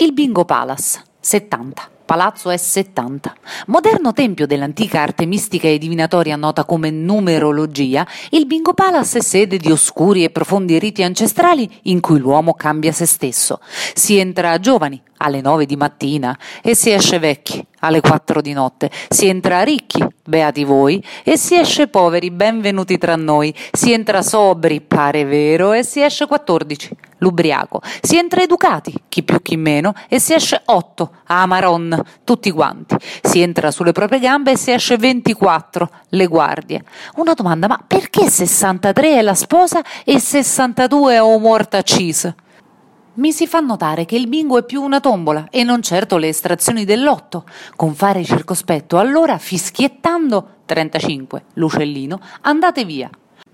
Il Bingo Palace, 70. Palazzo S70. Moderno tempio dell'antica arte mistica e divinatoria nota come numerologia, il Bingo Palace è sede di oscuri e profondi riti ancestrali in cui l'uomo cambia se stesso. Si entra giovani, alle nove di mattina, e si esce vecchi, alle quattro di notte. Si entra ricchi, beati voi, e si esce poveri, benvenuti tra noi. Si entra sobri, pare vero, e si esce quattordici l'ubriaco. Si entra educati, chi più chi meno, e si esce otto, a Maron, tutti quanti. Si entra sulle proprie gambe e si esce 24, le guardie. Una domanda, ma perché 63 è la sposa e 62 è o morta cheese? Mi si fa notare che il bingo è più una tombola e non certo le estrazioni dell'otto. Con fare circospetto, allora fischiettando 35, l'ucellino, andate via.